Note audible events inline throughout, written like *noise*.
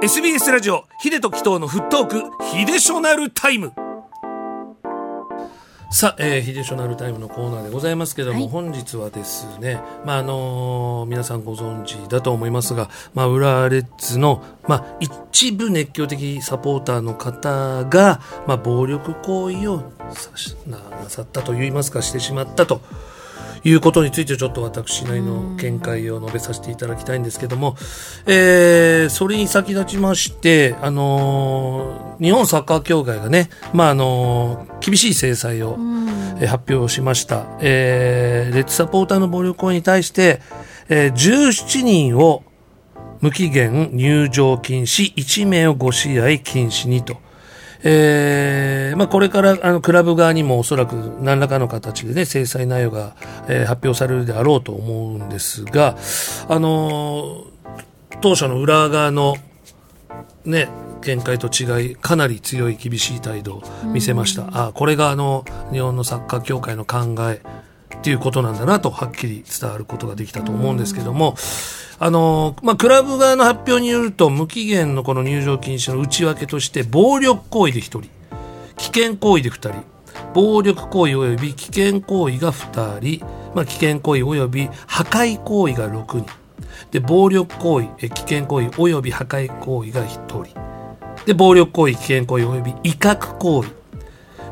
SBS ラジオヒデとキトのフットークヒデショナルタイムさあ、えー、ヒデショナルタイムのコーナーでございますけども、はい、本日はですね、まああのー、皆さんご存知だと思いますが、まあ、浦和レッズの、まあ、一部熱狂的サポーターの方が、まあ、暴力行為をなさったといいますかしてしまったと。いうことについてちょっと私なりの見解を述べさせていただきたいんですけども、えー、それに先立ちまして、あのー、日本サッカー協会がね、まああのー、厳しい制裁を、えー、発表しました、えー、レッツサポーターの暴力行為に対して、えー、17人を無期限入場禁止1名を5試合禁止にと。えーまあ、これからあのクラブ側にもおそらく何らかの形で、ね、制裁内容が、えー、発表されるであろうと思うんですが、あのー、当初の裏側の、ね、見解と違いかなり強い厳しい態度を見せました、あこれがあの日本のサッカー協会の考えっていうことなんだなとはっきり伝わることができたと思うんですけども、あの、まあ、クラブ側の発表によると、無期限のこの入場禁止の内訳として、暴力行為で1人、危険行為で2人、暴力行為及び危険行為が2人、まあ、危険行為及び破壊行為が6人、で、暴力行為、危険行為及び破壊行為が1人、で、暴力行為、危険行為及び威嚇行為、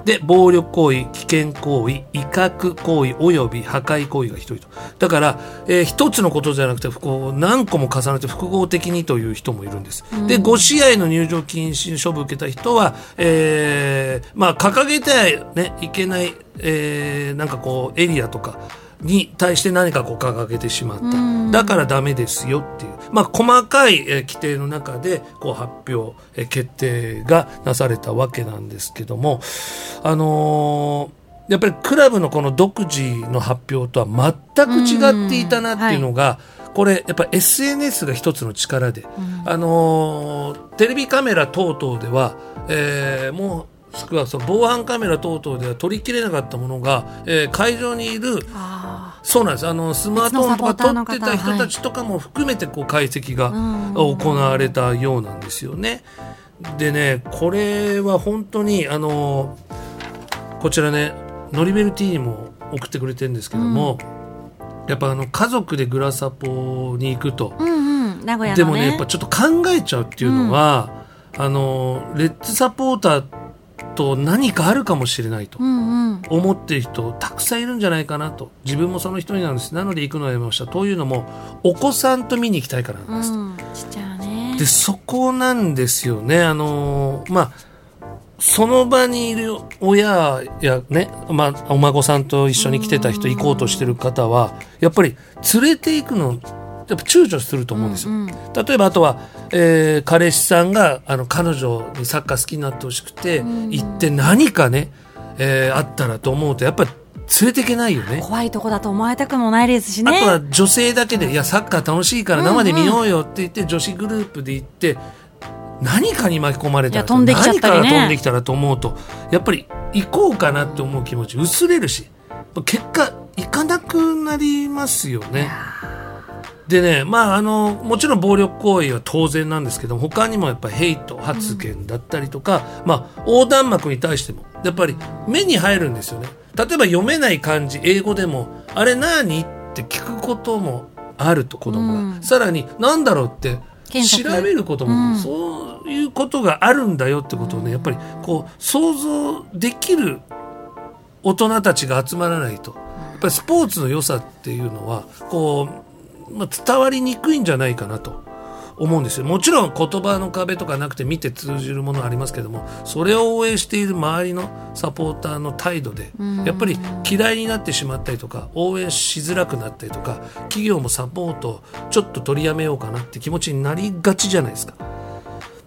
で、暴力行為、危険行為、威嚇行為及び破壊行為が一人と。だから、えー、一つのことじゃなくて、こう、何個も重ねて複合的にという人もいるんです。うん、で、5試合の入場禁止処分を受けた人は、えー、まあ、掲げてはね、いけない、えー、なんかこう、エリアとか、に対して何かこう掲げてしまった。だからダメですよっていう。まあ、細かい、え規定の中で、こう発表、え決定がなされたわけなんですけども、あのー、やっぱりクラブのこの独自の発表とは全く違っていたなっていうのが、はい、これやっぱ SNS が一つの力で、あのー、テレビカメラ等々では、えー、もうしくはその防犯カメラ等々では取りきれなかったものが、えー、会場にいるそうなんです。あのスマートフォンとか撮ってた人たちとかも含めてこう解析が行われたようなんですよね。でねこれは本当にあのこちらねノリベルティーも送ってくれてるんですけども、うん、やっぱあの家族でグラサポに行くと、うんうん。ね、でもねやっぱちょっと考えちゃうっていうのは、うん、あのレッツサポーターと何かあるかもしれないと思っている人たくさんいるんじゃないかなと。自分もその一人なんです。なので行くのをやめました。というのもお子さんと見に行きたいからなんです、うん、ちっちゃね。でそこなんですよね。あのまあその場にいる親やね、まあ、お孫さんと一緒に来てた人行こうとしてる方はやっぱり連れて行くのやっぱ躊躇すると思うんですよ。うんうん、例えばあとは、えー、彼氏さんがあの彼女にサッカー好きになってほしくて、行って何かね、えー、あったらと思うとやっぱり連れていけないよね。怖いとこだと思われたくもないですしね。あとは女性だけで「いやサッカー楽しいから生で見ようよ」って言って、女子グループで行って何かに巻き込まれたら、飛んできちゃったり、ね、何かが飛んできたらと思うとやっぱり行こうかなって思う気持ち薄れるし結果行かなくなりますよね。でね、まあ、あのもちろん暴力行為は当然なんですけど他にもやっぱりヘイト発言だったりとか、うん、まあ、横断幕に対してもやっぱり目に入るんですよね。例えば読めない漢字英語でもあれ何？って聞くこともあると子供が、うん、さらに何だろうって調べることも、うん、そういうことがあるんだよってことをねやっぱりこう想像できる大人たちが集まらないと。やっぱりスポーツの良さっていうのはこうまあ、伝わりにくいんじゃないかなと。思うんですよ。もちろん言葉の壁とかなくて見て通じるものありますけどもそれを応援している周りのサポーターの態度でやっぱり嫌いになってしまったりとか応援しづらくなったりとか企業もサポートをちょっと取りやめようかなって気持ちになりがちじゃないですか。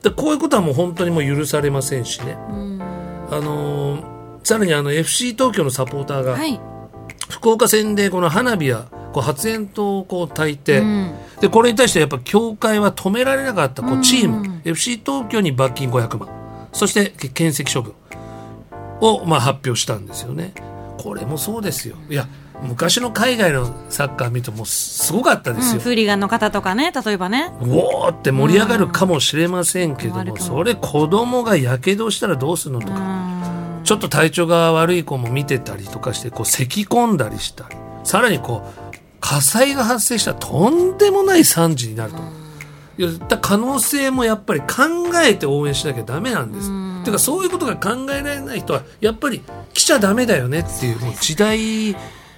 でこういうことはもう本当にもう許されませんしね。あのー、さらにあの FC 東京のサポーターが、福岡戦でこの花火やこう発煙筒をこう焚いて、うん、でこれに対してやっぱ協会は止められなかったこうチーム、うん、FC 東京に罰金500万。そして検責処分をまあ発表したんですよね。これもそうですよ。いや昔の海外のサッカー見てもすごかったですよ。うん、フーリガンの方とかね、例えばね。うおーって盛り上がるかもしれませんけども、うん。それ子供がやけどしたらどうするのとうか、ん。ちょっと体調が悪い子も見てたりとかして、こう咳き込んだりしたり、さらにこう、火災が発生したらとんでもない惨事になると。いやだ可能性もやっぱり考えて応援しなきゃダメなんです。うんてかそういうことが考えられない人はやっぱり来ちゃダメだよねっていうもう時代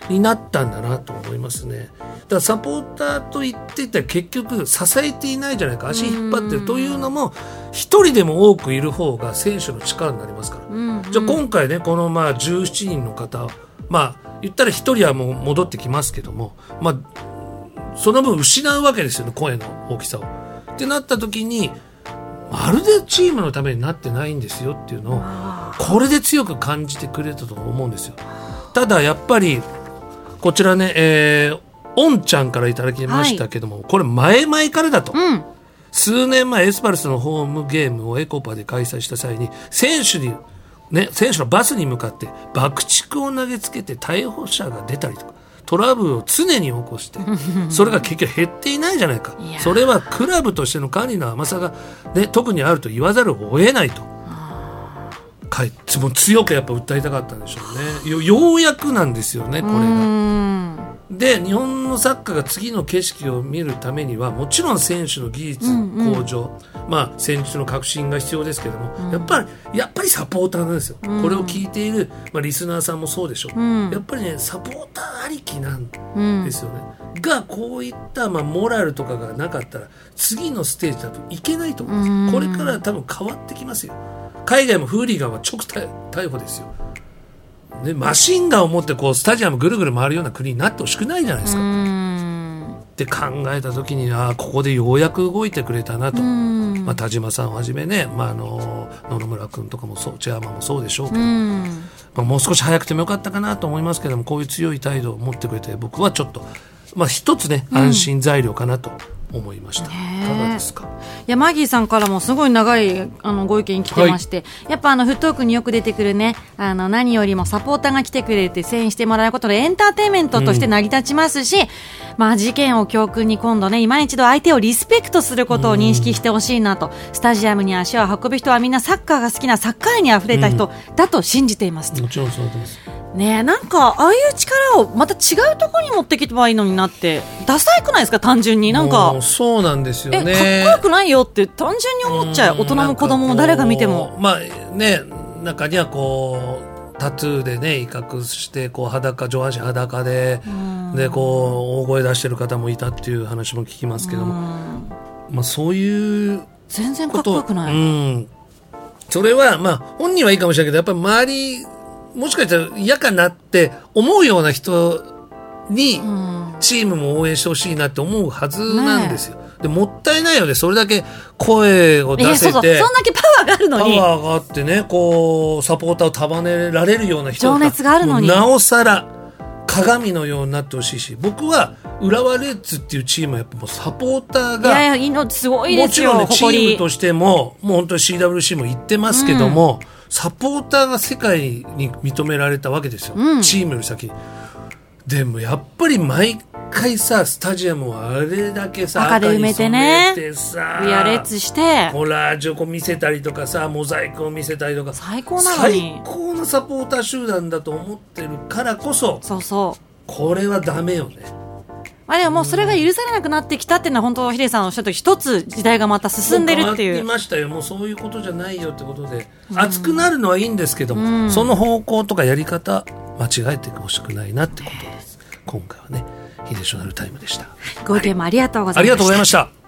になったんだなと思いますね。だからサポーターと言ってたら結局支えていないじゃないか足引っ張ってるというのも一人でも多くいる方が選手の力になりますから。うん。じゃあ今回ねこのまあ17人の方まあ言ったら一人はもう戻ってきますけどもまあその分失うわけですよね声の大きさを。ってなった時にまるでチームのためになってないんですよっていうのをこれで強く感じてくれたと思うんですよ。ただやっぱりこちらね、えー、おんちゃんからいただきましたけども、これ前々からだと。うん。数年前エスパルスのホームゲームをエコパで開催した際に選手にね選手のバスに向かって爆竹を投げつけて逮捕者が出たりとかトラブルを常に起こして *laughs* それが結局減っていないじゃないか。それはクラブとしての管理の甘さが、ね、特にあると言わざるを得ないと。かいもう強くやっぱ訴えたかったんでしょうね。よようやくなんですよねこれうが。ん。で日本のサッカーが次の景色を見るためにはもちろん選手の技術うんうん。向上、まあ戦術の革新が必要ですけども、うん。やっぱりやっぱりサポーターなんですよ、うん。これを聞いている、まあ、リスナーさんもそうでしょう、うん。やっぱりねサポーターありきなんうんですよね、がこういった、まあ、モラルとかがなかったら次のステージ多分いけないと思うんですこれから多分変わってきますよ。海外もフーリガンは直逮逮捕ですよね、マシンガンを持ってこうスタジアムぐるぐる回るような国になってほしくないじゃないですか。うん。って考えた時にああここでようやく動いてくれたなと、うんまあ、田島さんをはじめね、まあ、あの野々村君とかもそうチェアマンもそうでしょうけうど、ん。まあ、もう少し早くてもよかったかなと思いますけどもこういう強い態度を持ってくれて僕はちょっと、まあ、一つね安心材料かなと思いました、いかがですか？いやマギーさんからもすごい長いあのご意見来てまして、やっぱあのフットークによく出てくるねあの何よりもサポーターが来てくれて声援してもらうことでエンターテインメントとして成り立ちますし、まあ事件を教訓に今度ね今一度相手をリスペクトすることを認識してほしいなと、スタジアムに足を運ぶ人はみんなサッカーが好きなサッカーにあふれた人だと信じています、もちろんそうですねえなんかああいう力をまた違うところに持ってきてばいいのになってダサいくないですか単純になんかそうなんですよえ、ねかっこよくないよって単純に思っちゃう。大人も子供も誰が見ても。まあね中にはこうタトゥーでね威嚇してこう裸上半身裸で、んでこう大声出してる方もいたっていう話も聞きますけども、うんまあ、そういう全然かことっこよくない。うん、それはまあ本人はいいかもしれないけどやっぱり周りもしかしたら嫌かなって思うような人にうん。チームも応援してほしいなって思うはずなんですよ。でもったいないよね。それだけ声を出せそうそう。そんてだけパワーがあるのに。パワーがあってねこうサポーターを束ねられるような人情熱があるのに。なおさら鏡のようになってほしいし僕は浦和レッズっていうチームはやっぱもうサポーターがいやいや、すごい、もちろんね、チ。ームとしても、もう本当に CWC も行ってますけども、サポーターが世界に認められたわけですよ。うんチームより先に。でもやっぱり毎回さ、スタジアムをあれだけさ、赤で埋めてねてさ、ウィアレッツして、コラージュを見せたりとかさ、モザイクを見せたりとか、最高なのに最。高のサポーター集団だと思ってるからこそ、そうそう。これはダメよね。まあでももうそれが許されなくなってきたっていうのは本当ヒデさんおっしゃったと一つ時代がまた進んでるっていも変わ。ましたよもうそういうことじゃないよってことで、熱くなるのはいいんですけども、うんその方向とかやり方間違えてほしくないなってこと今回はねヒデショナルタイムでした。ご意見もありがとうございました